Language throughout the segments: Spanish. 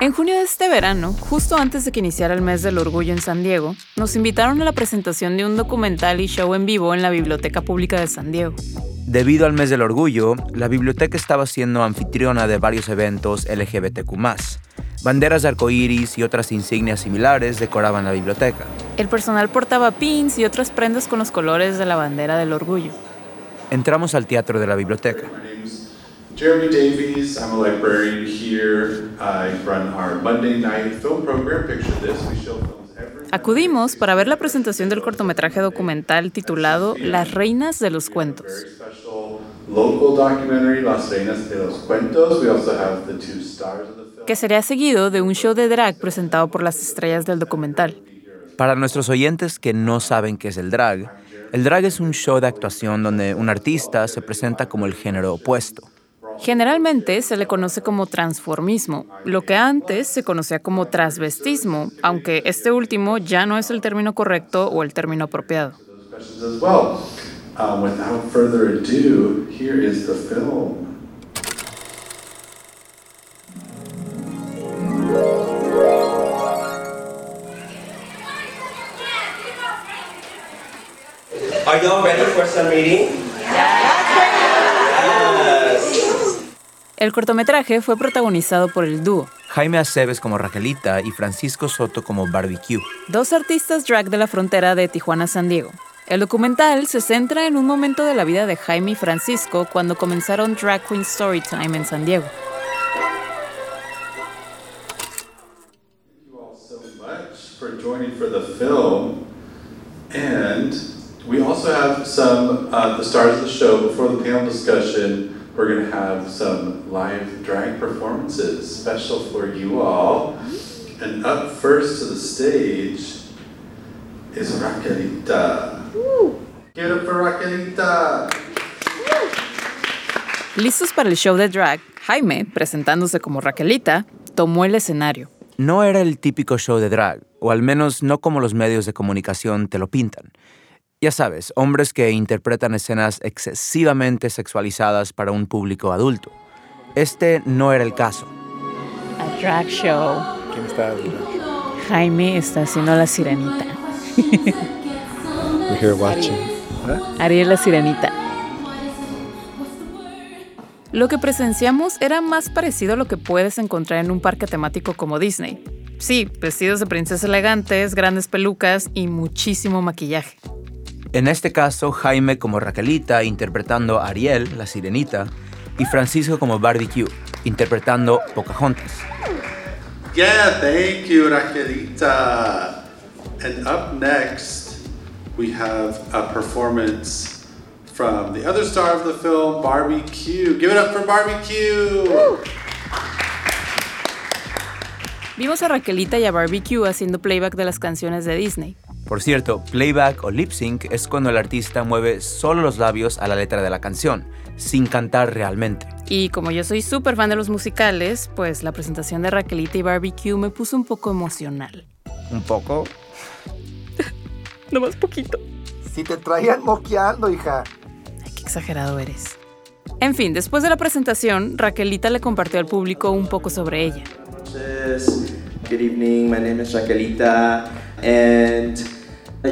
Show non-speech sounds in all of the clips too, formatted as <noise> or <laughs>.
En junio de este verano, justo antes de que iniciara el mes del orgullo en San Diego, nos invitaron a la presentación de un documental y show en vivo en la Biblioteca Pública de San Diego. Debido al mes del orgullo, la biblioteca estaba siendo anfitriona de varios eventos LGBTQ. Banderas de arcoíris y otras insignias similares decoraban la biblioteca. El personal portaba pins y otras prendas con los colores de la bandera del orgullo. Entramos al teatro de la biblioteca. Jeremy Davies, I'm a librarian here. I run our Monday night film program, Picture This. We show films every Acudimos para ver la presentación del cortometraje documental titulado Las Reinas de los Cuentos. very special local documentary, Las Reinas de los Cuentos. We also have the two stars of the film. que sería seguido de un show de drag presentado por las estrellas del documental. Para nuestros oyentes que no saben qué es el drag, el drag es un show de actuación donde un artista se presenta como el género opuesto. Generalmente se le conoce como transformismo, lo que antes se conocía como transvestismo, aunque este último ya no es el término correcto o el término apropiado. Um, without further ado, here is the film. Are y'all ready for some reading? El cortometraje fue protagonizado por el dúo, Jaime Aceves como Raquelita y Francisco Soto como Barbecue. dos artistas drag de la frontera de Tijuana-San Diego. El documental se centra en un momento de la vida de Jaime y Francisco cuando comenzaron Drag Queen Storytime en San Diego. you all so much for joining for the film. And we also have some, uh, the stars of the show, before the panel discussion, we're going to have some live drag performances special for you all. And up first to the stage is Raquelita. Get up for Raquelita! Listos para el show de drag, Jaime, presentándose como Raquelita, tomó el escenario. No era el típico show de drag, o al menos no como los medios de comunicación te lo pintan. Ya sabes, hombres que interpretan escenas excesivamente sexualizadas para un público adulto. Este no era el caso. A drag show. ¿Quién está? Jaime está haciendo la sirenita. We're here watching. Ariel la sirenita. Lo que presenciamos era más parecido a lo que puedes encontrar en un parque temático como Disney. Sí, vestidos de princesas elegantes, grandes pelucas y muchísimo maquillaje. En este caso, Jaime como Raquelita interpretando a Ariel, la sirenita, y Francisco como Barbecue, interpretando Pocahontas. Yeah, thank you, Raquelita. And up next, we have a performance from the other star of the film, Barbie Q. Give it up for Barbie Q. Vimos a Raquelita y a Barbecue haciendo playback de las canciones de Disney. Por cierto, playback o lip sync es cuando el artista mueve solo los labios a la letra de la canción, sin cantar realmente. Y como yo soy súper fan de los musicales, pues la presentación de Raquelita y Barbecue me puso un poco emocional. Un poco. <laughs> Nomás poquito. Si te traían moqueando, hija. Ay, qué exagerado eres. En fin, después de la presentación, Raquelita le compartió al público un poco sobre ella. Good evening. My name is Raquelita, and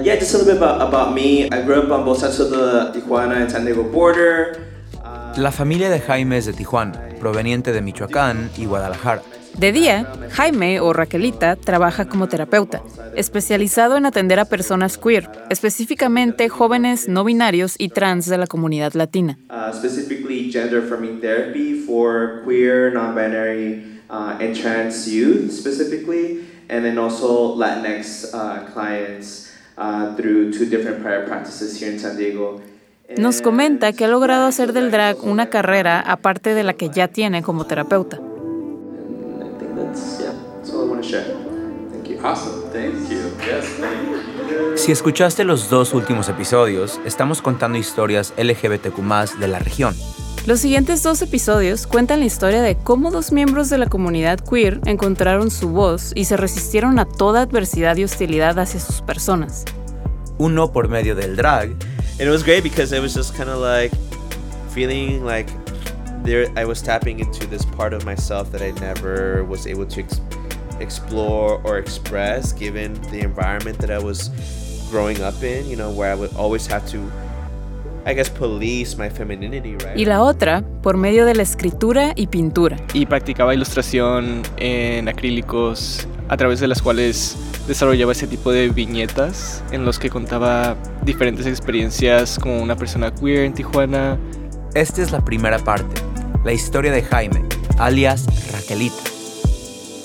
yeah, just a little bit about, about me. I grew up on both sides of the Tijuana and San Diego border. La familia de Jaime es de Tijuana, proveniente de Michoacán y Guadalajara. De día, Jaime o Raquelita trabaja como terapeuta, especializado en atender a personas queer, específicamente jóvenes no binarios y trans de la comunidad latina. Uh, specifically, gender affirming therapy for queer, non-binary, uh, and trans youth specifically, and then also Latinx uh, clients through two different prior practices here in San Diego. Nos comenta que ha logrado hacer del drag una carrera aparte de la que ya tiene como terapeuta. Si escuchaste los dos últimos episodios, estamos contando historias LGBTQ de la región. Los siguientes dos episodios cuentan la historia de cómo dos miembros de la comunidad queer encontraron su voz y se resistieron a toda adversidad y hostilidad hacia sus personas. Uno por medio del drag. And it was great because it was just kind of like feeling like there I was tapping into this part of myself that I never was able to ex- explore or express given the environment that I was growing up in, you know, where I would always have to I guess police my femininity, right? Y la otra por medio de la escritura y pintura. Y practicaba ilustración en acrílicos a través de las cuales desarrollaba ese tipo de viñetas en los que contaba diferentes experiencias como una persona queer en Tijuana. Esta es la primera parte, la historia de Jaime, alias Raquelita.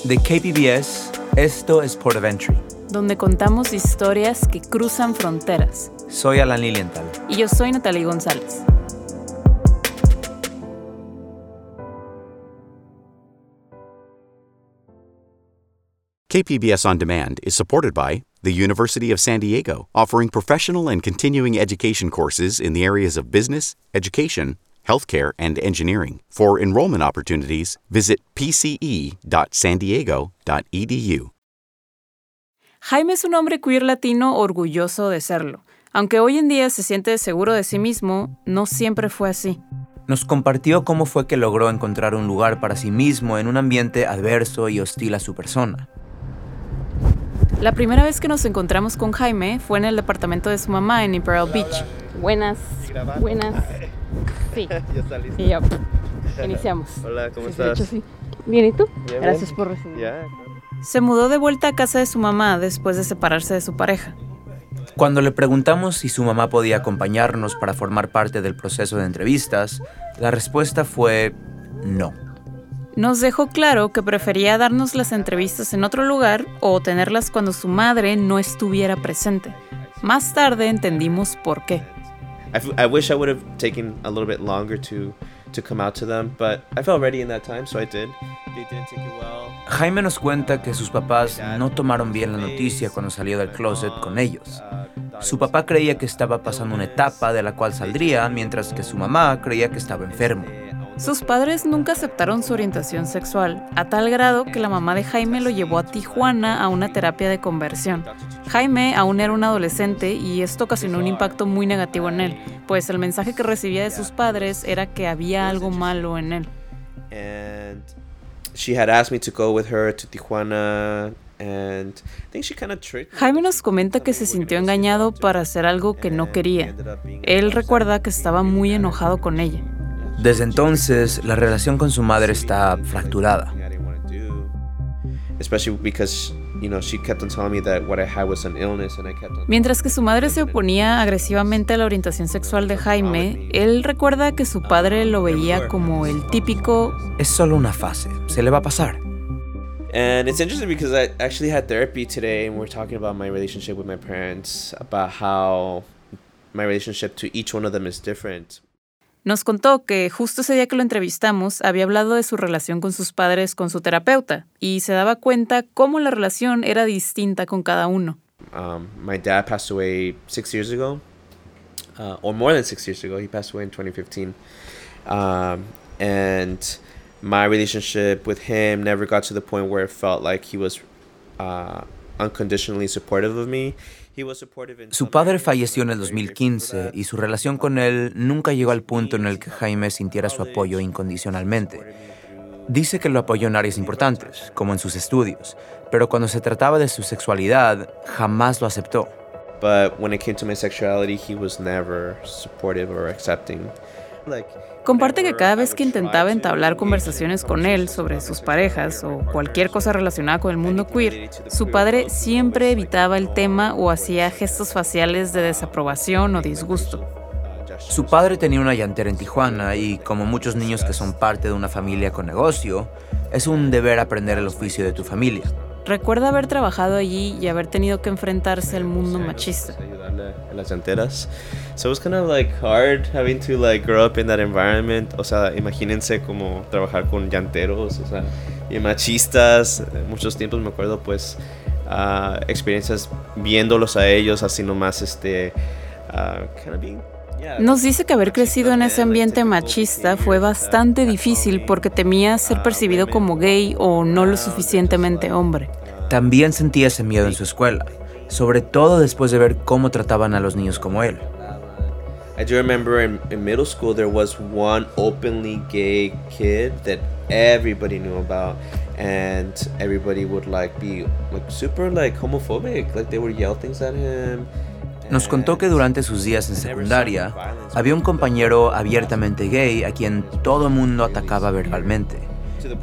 De KPBS, esto es Port of Entry. donde contamos historias que cruzan fronteras. Soy Alan Lilienthal. Y yo soy Natalie González. KPBS On Demand is supported by the University of San Diego, offering professional and continuing education courses in the areas of business, education, healthcare, and engineering. For enrollment opportunities, visit pce.sandiego.edu. Jaime es un hombre queer latino orgulloso de serlo. Aunque hoy en día se siente seguro de sí mismo, no siempre fue así. Nos compartió cómo fue que logró encontrar un lugar para sí mismo en un ambiente adverso y hostil a su persona. La primera vez que nos encontramos con Jaime fue en el departamento de su mamá en Imperial Beach. Buenas, buenas. <laughs> Sí. ya está listo. Y ya, <laughs> iniciamos. Hola, ¿cómo Sí, estás? de hecho, sí. Bien, ¿y tú? Bien, Gracias bien. por recibirme. Ya. Se mudó de vuelta a casa de su mamá después de separarse de su pareja. Cuando le preguntamos si su mamá podía acompañarnos para formar parte del proceso de entrevistas, la respuesta fue no. Nos dejó claro que prefería darnos las entrevistas en otro lugar o tenerlas cuando su madre no estuviera presente. Más tarde entendimos por qué. I, wish I would have taken a little bit longer to to come out to them, but I felt ready in that time, so I did. Jaime nos cuenta que sus papás no tomaron bien la noticia cuando salió del closet con ellos. Su papá creía que estaba pasando una etapa de la cual saldría, mientras que su mamá creía que estaba enfermo. Sus padres nunca aceptaron su orientación sexual, a tal grado que la mamá de Jaime lo llevó a Tijuana a una terapia de conversión. Jaime aún era un adolescente y esto ocasionó un impacto muy negativo en él, pues el mensaje que recibía de sus padres era que había algo malo en él. And she had asked me to go with her to Tijuana. Jaime nos comenta que se sintió engañado para hacer algo que no quería. Él recuerda que estaba muy enojado con ella. Desde entonces, la relación con su madre está fracturada. I didn't want to do, especially because you know she kept on telling me that what I had was an illness, and I kept on. Mientras que su madre se oponía agresivamente a la orientación sexual de Jaime, él recuerda que su padre lo veía como el típico Es solo una fase, se le va a pasar. And it's interesting because I actually had therapy today, and we're talking about my relationship with my parents, about how my relationship to each one of them is different. Nos contó que justo ese día que lo entrevistamos había hablado de su relación con sus padres con su terapeuta y se daba cuenta cómo la relación era distinta con cada uno. Um, my dad passed away six years ago, uh, or more than six years ago. He passed away in 2015. Um, and my relationship with him never got to the point where it felt like he was uh, unconditionally supportive of me. He was supportive in Su padre falleció en el I'm very grateful for 2015 that. y su relación con él nunca llegó al punto en el que Jaime sintiera su apoyo incondicionalmente. Dice que lo apoyó en áreas importantes, como en sus estudios, pero cuando se trataba de su sexualidad, jamás lo aceptó. But when it came to my sexuality, he was never supportive or accepting. Like, Comparte que cada vez que intentaba entablar conversaciones con él sobre sus parejas o cualquier cosa relacionada con el mundo queer, su padre siempre evitaba el tema o hacía gestos faciales de desaprobación o disgusto. Su padre tenía una llantera en Tijuana y, como muchos niños que son parte de una familia con negocio, es un deber aprender el oficio de tu familia. Recuerda haber trabajado allí y haber tenido que enfrentarse al mundo machista. ayudarle a las llanteras. So it was kind of like hard having to like grow up in that environment. O sea, imagínense como trabajar con llanteros, o sea, y machistas. Muchos tiempos me acuerdo pues ah, experiencias viéndolos a ellos así nomás este uh, kind of being Nos dice que haber crecido en ese ambiente machista fue bastante difícil porque temía ser percibido como gay o no lo suficientemente hombre. También sentía ese miedo en su escuela, sobre todo después de ver cómo trataban a los niños como él. I do remember in, in middle school there was one openly gay kid that everybody knew about and everybody would like be like super like homophobic like they would yell things at him Nos contó que durante sus días en secundaria había un compañero abiertamente gay a quien todo el mundo atacaba verbalmente,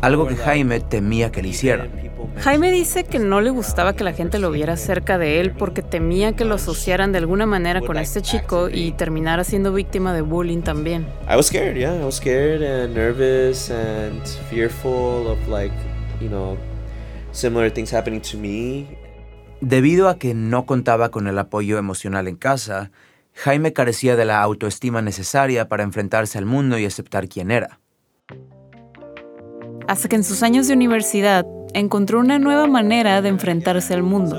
algo que Jaime temía que le hicieran. Jaime dice que no le gustaba que la gente lo viera cerca de él porque temía que lo asociaran de alguna manera con este chico y terminara siendo víctima de bullying también. I was scared, yeah, I was scared and nervous and fearful of like, you know, similar things happening to me. Debido a que no contaba con el apoyo emocional en casa, Jaime carecía de la autoestima necesaria para enfrentarse al mundo y aceptar quién era. Hasta que en sus años de universidad encontró una nueva manera de enfrentarse al mundo.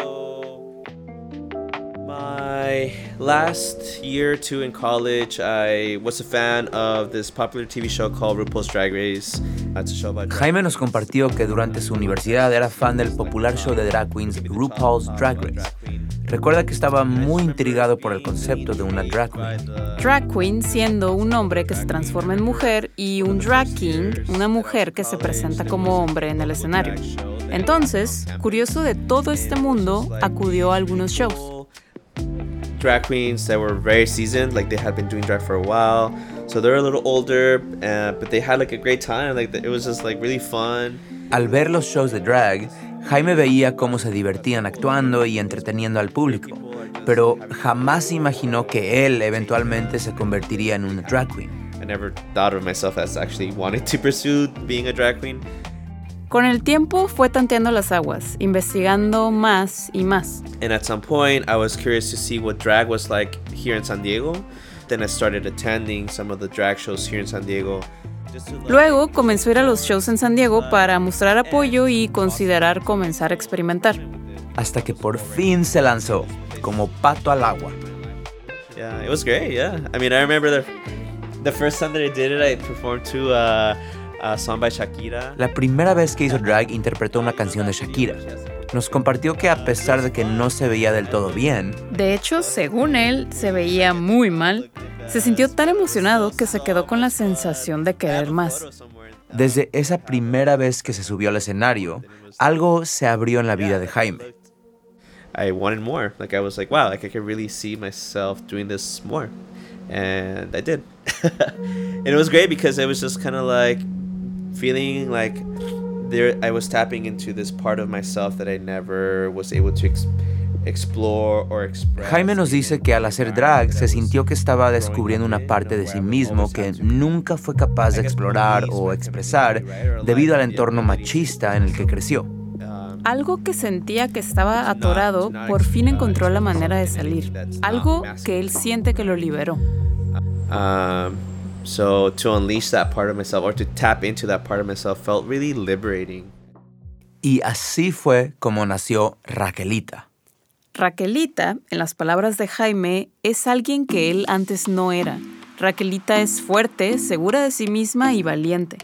My last year or two in college, I was a fan of this popular TV show called RuPaul's Drag Race. It's a show about drag- Jaime nos compartió que durante su universidad era fan del popular show de drag queens RuPaul's Drag Race. Recuerda que estaba muy intrigado por el concepto de una drag queen. Drag queen siendo un hombre que se transforma en mujer y un drag king, una mujer que se presenta como hombre en el escenario. Entonces, curioso de todo este mundo, acudió a algunos shows. Drag queens that were very seasoned, like they had been doing drag for a while, so they're a little older, uh, but they had like a great time. Like it was just like really fun. Al ver los shows de drag, Jaime veía cómo se divertían actuando y entreteniendo al público, pero jamás imaginó que él eventualmente se convertiría en una drag queen. I never thought of myself as actually wanting to pursue being a drag queen. Con el tiempo fue tanteando las aguas, investigando más y más. And at some point, I was curious to see what drag was like here in San Diego. Then I started attending some of the drag shows here in San Diego. Luego comenzó a ir a los shows en San Diego para mostrar apoyo y considerar comenzar a experimentar. Hasta que por fin se lanzó, como pato al agua. Yeah, it was great. Yeah, I mean, I remember the the first time that I did it, I performed to uh, a song by Shakira. La primera vez que hizo drag interpretó una canción de Shakira. Nos compartió que a pesar de que no se veía del todo bien, De hecho, según él, se veía muy mal. Se sintió tan emocionado que se quedó con la sensación de querer más. desde esa primera vez que se subió al escenario, algo se abrió en la vida de Jaime. I wanted more. Like I was like, wow, like I could really see myself doing this more, and I did. <laughs> and it was great because it was just kind of like feeling like there I was tapping into this part of myself that I never was able to ex- explore or express. Jaime nos dice que al hacer drag se sintió que estaba descubriendo una parte de sí mismo que nunca fue capaz de explorar o expresar debido al entorno machista en el que creció. Algo que sentía que estaba atorado, por fin encontró la manera de salir. Algo que él siente que lo liberó. Um, so to unleash that part of myself or to tap into that part of myself felt really liberating. Y así fue como nació Raquelita. Raquelita, en las palabras de Jaime, es alguien que él antes no era. Raquelita es fuerte, segura de sí misma y valiente.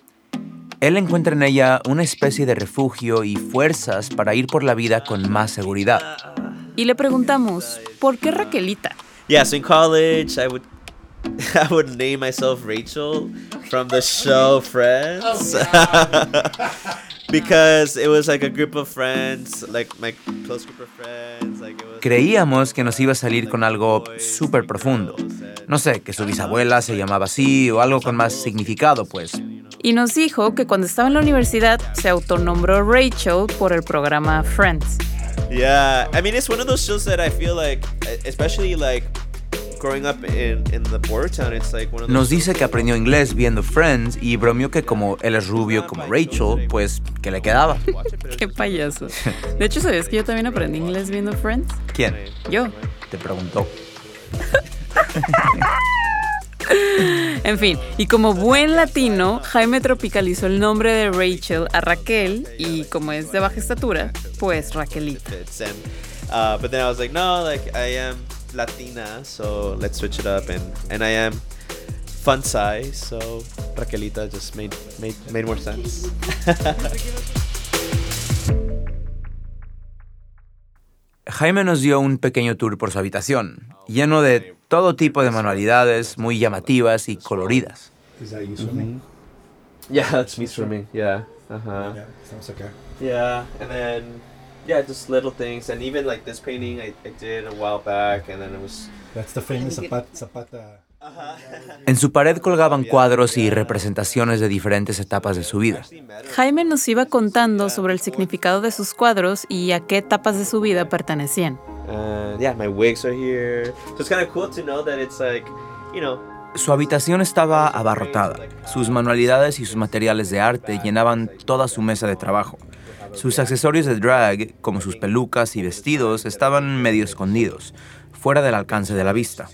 Él encuentra en ella una especie de refugio y fuerzas para ir por la vida con más seguridad. Y le preguntamos, ¿por qué Raquelita? Yeah, so in college, I would <laughs> I would name myself Rachel from the show Friends. <laughs> because it was like a group of friends, like my close group of friends, like it was Creíamos que nos iba a salir con algo súper profundo. No sé, que su bisabuela se llamaba así o algo con más significado, pues. Y nos dijo que cuando estaba en la universidad se autonombró Rachel por el programa Friends. Yeah, I mean it's one of those shows that I feel like especially like Nos dice que aprendió inglés viendo Friends y bromeó que como él es rubio como Rachel, pues que le quedaba. <laughs> Qué payaso. <laughs> De hecho, ¿sabías que yo también aprendí inglés viendo Friends? ¿Quién? Yo. Te preguntó. <laughs> En fin, y como buen latino, Jaime tropicalizó el nombre de Rachel a Raquel y como es de baja estatura, pues Raquelita. uh, but then I was like no like I am Latina, so let's switch it up. And and I am fun size, so Raquelita just made made made more sense. <laughs> Jaime nos dio un pequeño tour por su habitación, lleno de todo tipo de manualidades muy llamativas y coloridas. Is that you swimming? yeah, that's me swimming. Yeah. Uh huh. Yeah, sounds okay. Yeah, and then yeah, just little things, and even like this painting I, I did a while back, and then it was. That's the famous Zapata. Zapata. En su pared colgaban <laughs> cuadros y representaciones de diferentes etapas de su vida. Jaime nos iba contando sobre el significado de sus cuadros y a qué etapas de su vida pertenecían. Yeah, my wigs are here, so it's kind of cool to know that it's like, you know. Su habitación estaba abarrotada. Sus manualidades y sus materiales de arte llenaban toda su mesa de trabajo. Sus accesorios de drag, como sus pelucas y vestidos, estaban medio escondidos, fuera del alcance de la vista.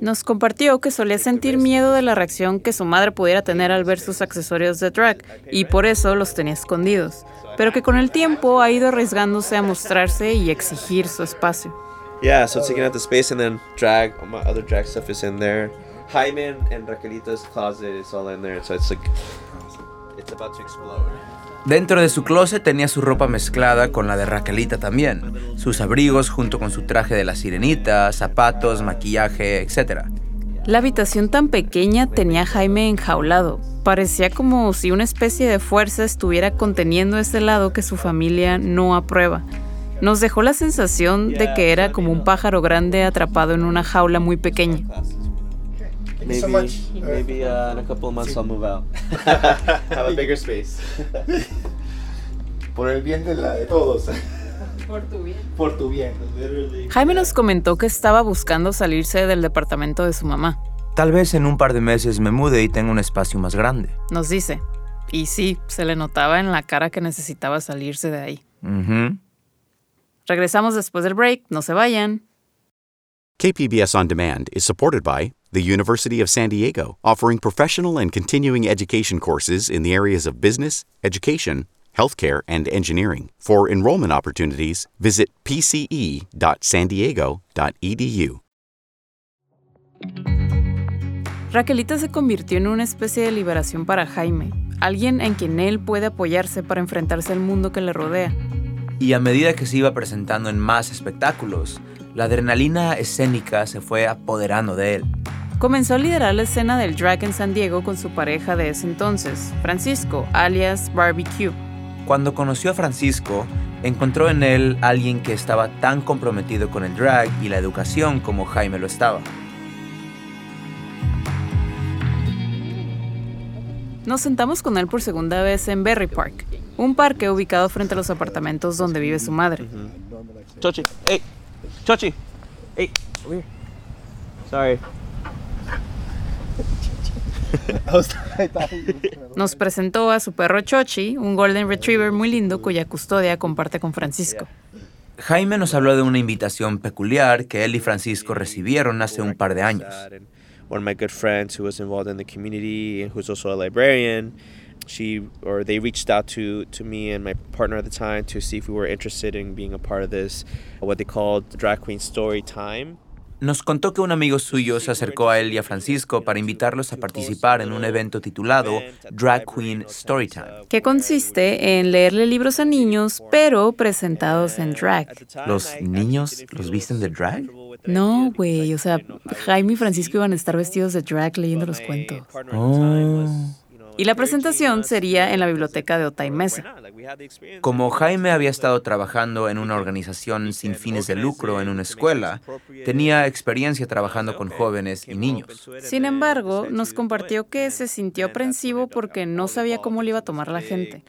Nos compartió que solía sentir miedo de la reacción que su madre pudiera tener al ver sus accesorios de drag y por eso los tenía escondidos, pero que con el tiempo ha ido arriesgándose a mostrarse y exigir su espacio. Yeah, so taking out the space and then drag, all my other drag stuff is in there. Jaime and, and Raquelita's closet is all in there, so it's like, it's about to explode. Dentro de su closet tenía su ropa mezclada con la de Raquelita también, sus abrigos junto con su traje de la sirenita, zapatos, maquillaje, etc. La habitación tan pequeña tenía a Jaime enjaulado. Parecía como si una especie de fuerza estuviera conteniendo ese lado que su familia no aprueba. Nos dejó la sensación de que era como un pájaro grande atrapado en una jaula muy pequeña. Maybe, so much. maybe uh, in a couple of months I'll move out. <laughs> Have a bigger space. <laughs> Por el bien de, la, de todos. <laughs> Por tu bien. literally. Jaime nos comentó que estaba buscando salirse del departamento de su mamá. Tal vez en un par de meses me mude y tenga un espacio más grande. Nos dice. Y sí, se le notaba en la cara que necesitaba salirse de ahí. Ujú. Regresamos después del break, no se vayan. KPBS On Demand is supported by the University of San Diego, offering professional and continuing education courses in the areas of business, education, healthcare, and engineering. For enrollment opportunities, visit pce.sandiego.edu. Raquelita se convirtió en una especie de liberación para Jaime, alguien en quien él puede apoyarse para enfrentarse al mundo que le rodea. Y a medida que se iba presentando en más espectáculos, la adrenalina escénica se fue apoderando de él. Comenzó a liderar la escena del drag en San Diego con su pareja de ese entonces, Francisco, alias Barbecue. Cuando conoció a Francisco, encontró en él alguien que estaba tan comprometido con el drag y la educación como Jaime lo estaba. Nos sentamos con él por segunda vez en Berry Park, un parque ubicado frente a los apartamentos donde vive su madre. Chochi, hey, Chochi, hey, over here. Sorry. <laughs> Nos presentó a su perro Chochi, un golden retriever muy lindo cuya custodia comparte con Francisco. Jaime nos habló de una invitación peculiar que él y Francisco recibieron hace un par de años. One of my good friends who was involved in the community and who's also a librarian, she or they reached out to to me and my partner at the time to see if we were interested in being a part of this, what they called Drag Queen Story Time. Nos contó que un amigo suyo se acercó a él y a Francisco para invitarlos a participar en un evento titulado Drag Queen Storytime. que consiste en leerle libros a niños, pero presentados en drag. ¿Los niños los visten de drag? No, güey, o sea, Jaime y Francisco iban a estar vestidos de drag leyendo los cuentos. Oh. Y la presentación sería en la biblioteca de Otay Mesa. Como Jaime había estado trabajando en una organización sin fines de lucro en una escuela, tenía experiencia trabajando con jóvenes y niños. Sin embargo, nos compartió que se sintió aprensivo porque no sabía cómo le iba a tomar la gente.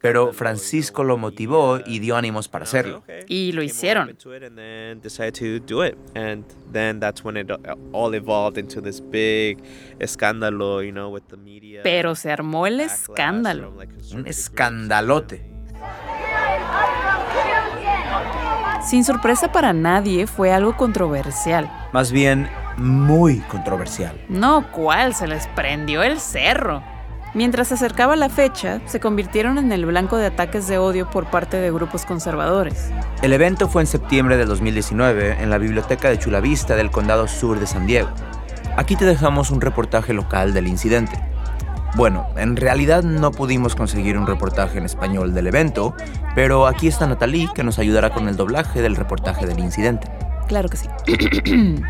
Pero Francisco lo motivó y dio ánimos para hacerlo. Y lo hicieron. And then decided to do it, and then that's when it all evolved into this big escándalo, you know, with the media. Pero se armó el escándalo. Un escandalote. Sin sorpresa para nadie, fue algo controversial. Más bien, muy controversial. No, ¿cuál? Se les prendió el cerro. Mientras se acercaba la fecha, se convirtieron en el blanco de ataques de odio por parte de grupos conservadores. El evento fue en septiembre de 2019 en la biblioteca de Chula Vista del Condado Sur de San Diego. Aquí te dejamos un reportaje local del incidente. Bueno, en realidad no pudimos conseguir un reportaje en español del evento, pero aquí está Natalie que nos ayudará con el doblaje del reportaje del incidente. Claro que sí. <coughs>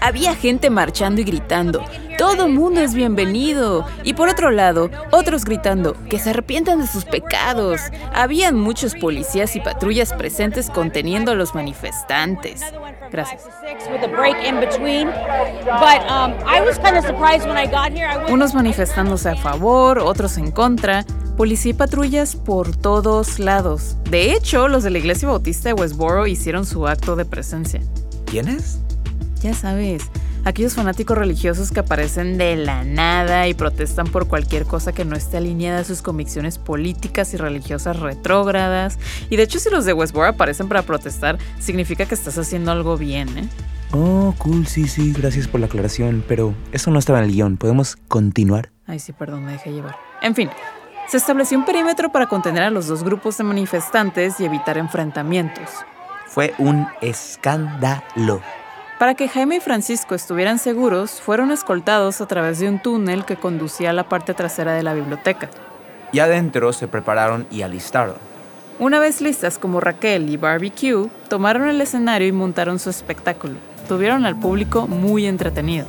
Había gente marchando y gritando, todo mundo es bienvenido. Y por otro lado, otros gritando, que se arrepientan de sus pecados. Habían muchos policías y patrullas presentes conteniendo a los manifestantes. Gracias. Unos manifestándose a favor, otros en contra. Policía y patrullas por todos lados. De hecho, los de la iglesia bautista de Westboro hicieron su acto de presencia. ¿Quiénes? Ya sabes, aquellos fanáticos religiosos que aparecen de la nada y protestan por cualquier cosa que no esté alineada a sus convicciones políticas y religiosas retrógradas. Y de hecho, si los de Westboro aparecen para protestar, significa que estás haciendo algo bien, ¿eh? Oh, cool, sí, sí, gracias por la aclaración, pero eso no estaba en el guion. ¿Podemos continuar? Ay, sí, perdón, me dejé llevar. En fin, se estableció un perímetro para contener a los dos grupos de manifestantes y evitar enfrentamientos. Fue un escándalo. Para que Jaime y Francisco estuvieran seguros, fueron escoltados a través de un túnel que conducía a la parte trasera de la biblioteca. Y adentro se prepararon y alistaron. Una vez listas como Raquel y Barbecue, tomaron el escenario y montaron su espectáculo. Tuvieron al público muy entretenido.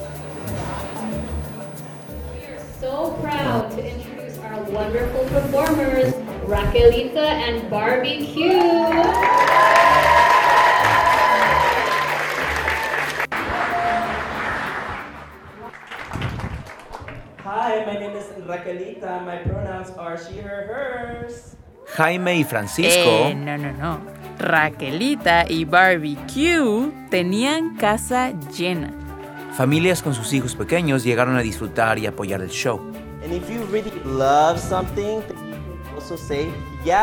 So proud to introduce our wonderful performers, Raquelita and Barbecue. Hi, my name is Raquelita. My pronouns are she, her, hers. Jaime y Francisco. Eh, no, no, no. Raquelita y Barbecue tenían casa llena. Familias con sus hijos pequeños llegaron a disfrutar y apoyar el show. And if you really love something, then you can also say yes,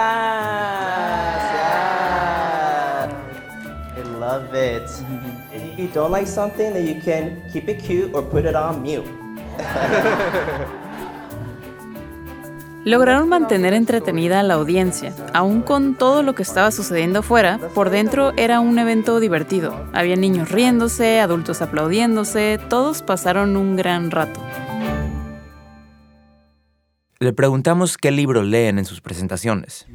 yes. I love it. and if you don't like something, then you can keep it cute or put it on mute. Lograron mantener entretenida a la audiencia. Aún con todo lo que estaba sucediendo afuera, por dentro era un evento divertido. Había niños riéndose, adultos aplaudiéndose, todos pasaron un gran rato. Le preguntamos qué libro leen en sus presentaciones.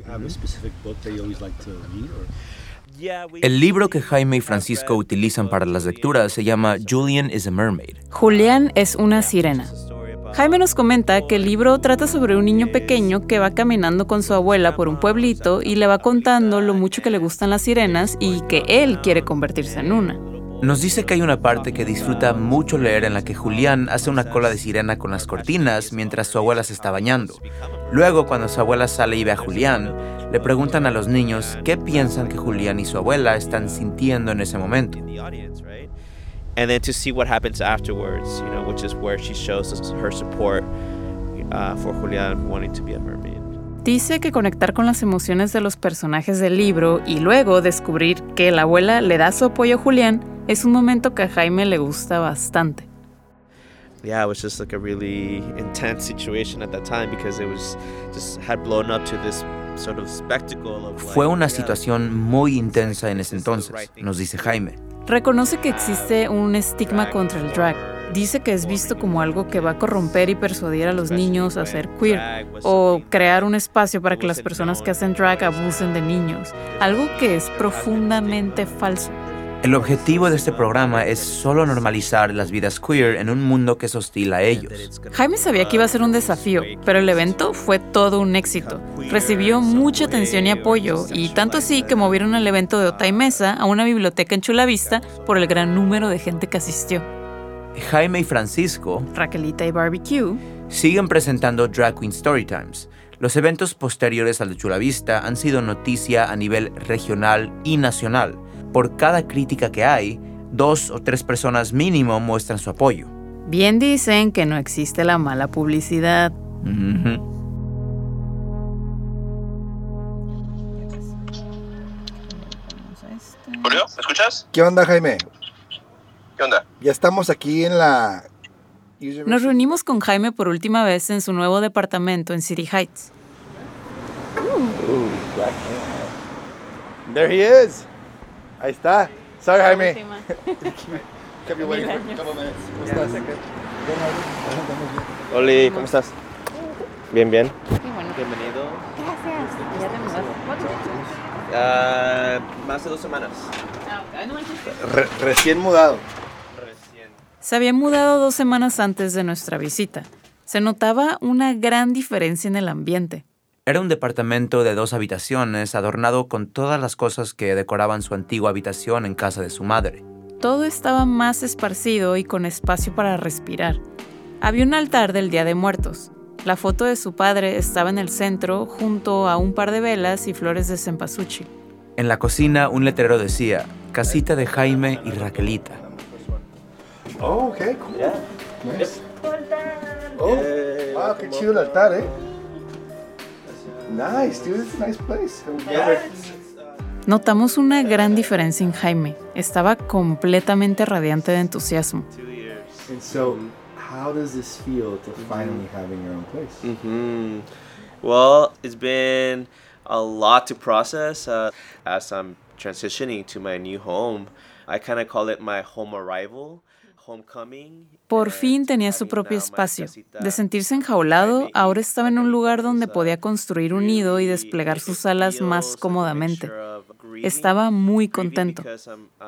El libro que Jaime y Francisco utilizan para las lecturas se llama Julian is a Mermaid. Julián es una sirena. Jaime nos comenta que el libro trata sobre un niño pequeño que va caminando con su abuela por un pueblito y le va contando lo mucho que le gustan las sirenas y que él quiere convertirse en una. Nos dice que hay una parte que disfruta mucho leer en la que Julián hace una cola de sirena con las cortinas mientras su abuela se está bañando. Luego, cuando su abuela sale y ve a Julián, le preguntan a los niños qué piensan que Julián y su abuela están sintiendo en ese momento. and then to see what happens afterwards, you know, which is where she shows us her support uh, for Julian wanting to be a mermaid. Dice que conectar con las emociones de los personajes del libro y luego descubrir que la abuela le da su apoyo a Julián es un momento que a Jaime le gusta bastante. Yeah, it was just like a really intense situation at that time because it was just had blown up to this sort of spectacle of Fue una situación muy intensa en ese entonces, nos dice Jaime. Reconoce que existe un estigma contra el drag. Dice que es visto como algo que va a corromper y persuadir a los niños a ser queer o crear un espacio para que las personas que hacen drag abusen de niños, algo que es profundamente falso. El objetivo de este programa es solo normalizar las vidas queer en un mundo que es hostil a ellos. Jaime sabía que iba a ser un desafío, pero el evento fue todo un éxito. Recibió mucha atención y apoyo, y tanto así que movieron el evento de Ota y Mesa a una biblioteca en Chula Vista por el gran número de gente que asistió. Jaime y Francisco Raquelita y Barbecue siguen presentando Drag Queen Storytimes. Los eventos posteriores al de Chula Vista han sido noticia a nivel regional y nacional. Por cada crítica que hay, dos o tres personas mínimo muestran su apoyo. bien dicen que no existe la mala publicidad. Ujú. Julio, ¿me escuchas? ¿Qué onda, Jaime? ¿Qué onda? Ya estamos aquí en la Nos reunimos con Jaime por última vez en su nuevo departamento en City Heights. There he is. Ahí está. Sorry, Jaime. Kept you waiting for a couple minutes. ¿Cómo estás? Oli, ¿cómo estás? Bien, bien. Bienvenido. Gracias. Ya te mudaste. Ah, más de dos semanas. Re- recién mudado. Se había mudado dos semanas antes de nuestra visita. Se notaba una gran diferencia en el ambiente. Era un departamento de dos habitaciones adornado con todas las cosas que decoraban su antigua habitación en casa de su madre. Todo estaba más esparcido y con espacio para respirar. Había un altar del Día de Muertos. La foto de su padre estaba en el centro junto a un par de velas y flores de cempasúchil. En la cocina un letrero decía, casita de Jaime y Raquelita. Oh, okay, cool. Nice. Oh, wow, qué chido el altar, eh. Nice, dude. It's a nice place. Notamos una gran diferencia en Jaime. Estaba completamente radiante de entusiasmo. And so, how does this feel to finally having your own place? hmm Well, it's been a lot to process uh, as I'm transitioning to my new home. I kind of call it my home arrival. Por fin tenía su propio espacio. De sentirse enjaulado, ahora estaba en un lugar donde podía construir un nido y desplegar sus alas más cómodamente. Estaba muy contento.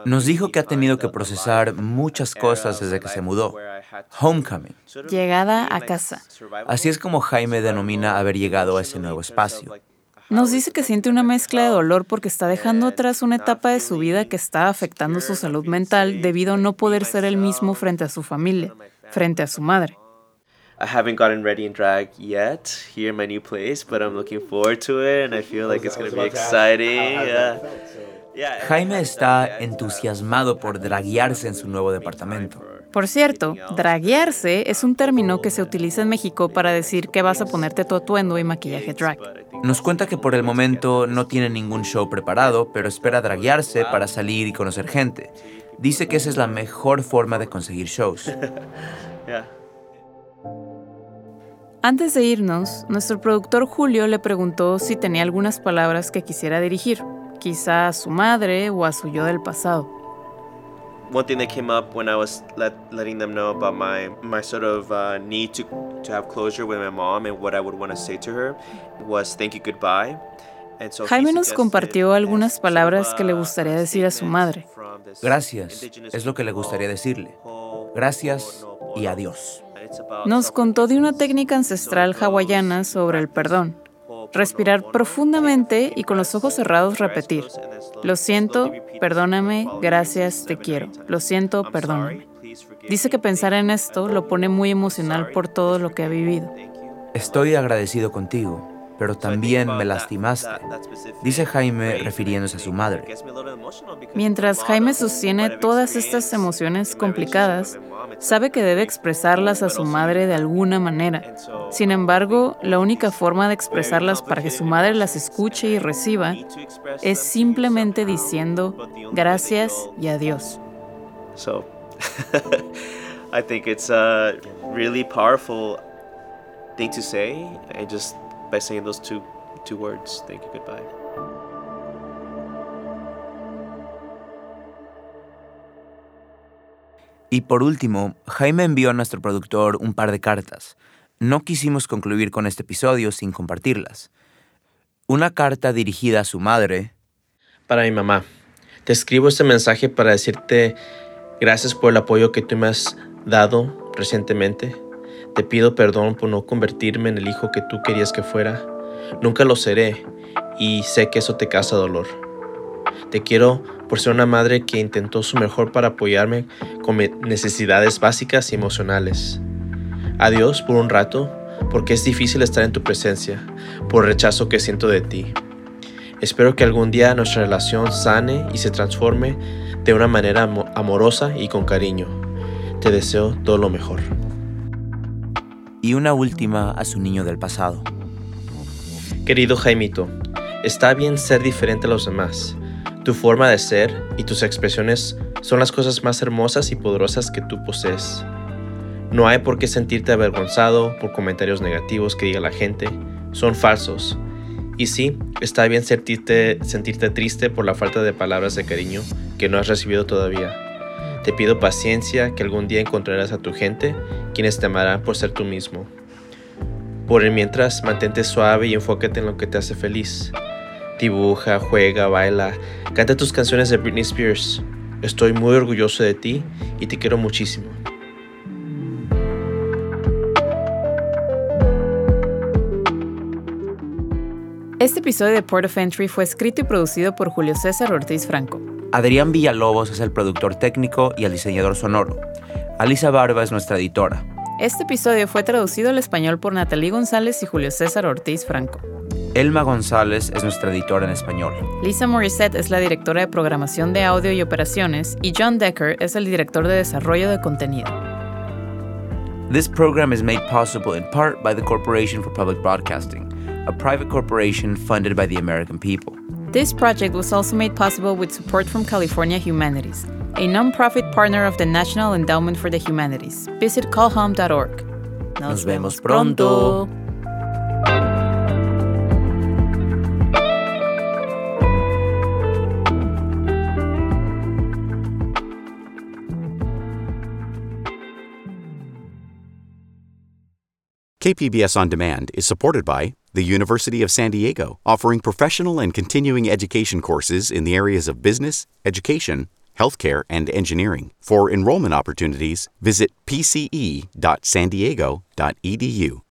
Nos dijo que ha tenido que procesar muchas cosas desde que se mudó. Homecoming. Llegada a casa. Así es como Jaime denomina haber llegado a ese nuevo espacio. Nos dice que siente una mezcla de dolor porque está dejando atrás una etapa de su vida que está afectando su salud mental debido a no poder ser el mismo frente a su familia, frente a su madre. I haven't gotten ready in drag yet here in my new place, but I'm looking forward to it and I feel like it's going to be exciting. Yeah. Jaime está entusiasmado por draguearse en su nuevo departamento. Por cierto, draguearse es un término que se utiliza en México para decir que vas a ponerte tu atuendo y maquillaje drag. Nos cuenta que por el momento no tiene ningún show preparado, pero espera draguearse para salir y conocer gente. Dice que esa es la mejor forma de conseguir shows. <laughs> Antes de irnos, nuestro productor Julio le preguntó si tenía algunas palabras que quisiera dirigir, quizá a su madre o a su yo del pasado. One thing that came up when I was let, letting them know about my my sort of uh, need to to have closure with my mom and what I would want to say to her was thank you goodbye. And so he Jaime nos compartió algunas palabras que le uh, gustaría decir a su madre. Gracias, es lo que le gustaría decirle. Gracias y adiós. Nos contó de una técnica ancestral hawaiana sobre el perdón. Respirar profundamente y con los ojos cerrados repetir. Lo siento, perdóname, gracias, te quiero. Lo siento, perdóname. Dice que pensar en esto lo pone muy emocional por todo lo que ha vivido. Estoy agradecido contigo, pero también me lastimaste, dice Jaime refiriéndose a su madre. Mientras Jaime sostiene todas estas emociones complicadas, sabe que debe expresarlas a su madre de alguna manera. Sin embargo, la única forma de expresarlas para que su madre las escuche y reciba es simplemente diciendo gracias y adiós. So <laughs> I think it's a really powerful thing to say, and just by saying those two two words, thank you, goodbye. Y por último, Jaime envió a nuestro productor un par de cartas. No quisimos concluir con este episodio sin compartirlas. Una carta dirigida a su madre, Para mi mamá, te escribo este mensaje para decirte gracias por el apoyo que tú me has dado recientemente. Te pido perdón por no convertirme en el hijo que tú querías que fuera. Nunca lo seré y sé que eso te causa dolor. Te quiero por ser una madre que intentó su mejor para apoyarme con necesidades básicas y emocionales. Adiós por un rato, porque es difícil estar en tu presencia, por el rechazo que siento de ti. Espero que algún día nuestra relación sane y se transforme de una manera amo- amorosa y con cariño. Te deseo todo lo mejor. Y una última a su niño del pasado. Querido Jaimito, está bien ser diferente a los demás. Tu forma de ser y tus expresiones son las cosas más hermosas y poderosas que tú posees. No hay por qué sentirte avergonzado por comentarios negativos que diga la gente. Son falsos. Y sí, está bien sentirte, sentirte triste por la falta de palabras de cariño que no has recibido todavía. Te pido paciencia que algún día encontrarás a tu gente, quienes te amarán por ser tú mismo. Por el mientras, mantente suave y enfócate en lo que te hace feliz. Dibuja, juega, baila, canta tus canciones de Britney Spears. Estoy muy orgulloso de ti y te quiero muchísimo. Este episodio de Port of Entry fue escrito y producido por Julio César Ortiz Franco. Adrián Villalobos es el productor técnico y el diseñador sonoro. Alisa Barba es nuestra editora. Este episodio fue traducido al español por Natalie González y Julio César Ortiz Franco. Elma González es nuestra editora en español. Lisa Morissette es la directora de programación de audio y operaciones y John Decker es el director de desarrollo de contenido. This program is made possible in part by the Corporation for Public Broadcasting, a private corporation funded by the American people. This project was also made possible with support from California Humanities, a nonprofit partner of the National Endowment for the Humanities. Visit callhome.org. Nos vemos pronto. KPBS On Demand is supported by the University of San Diego, offering professional and continuing education courses in the areas of business, education, healthcare, and engineering. For enrollment opportunities, visit pce.sandiego.edu.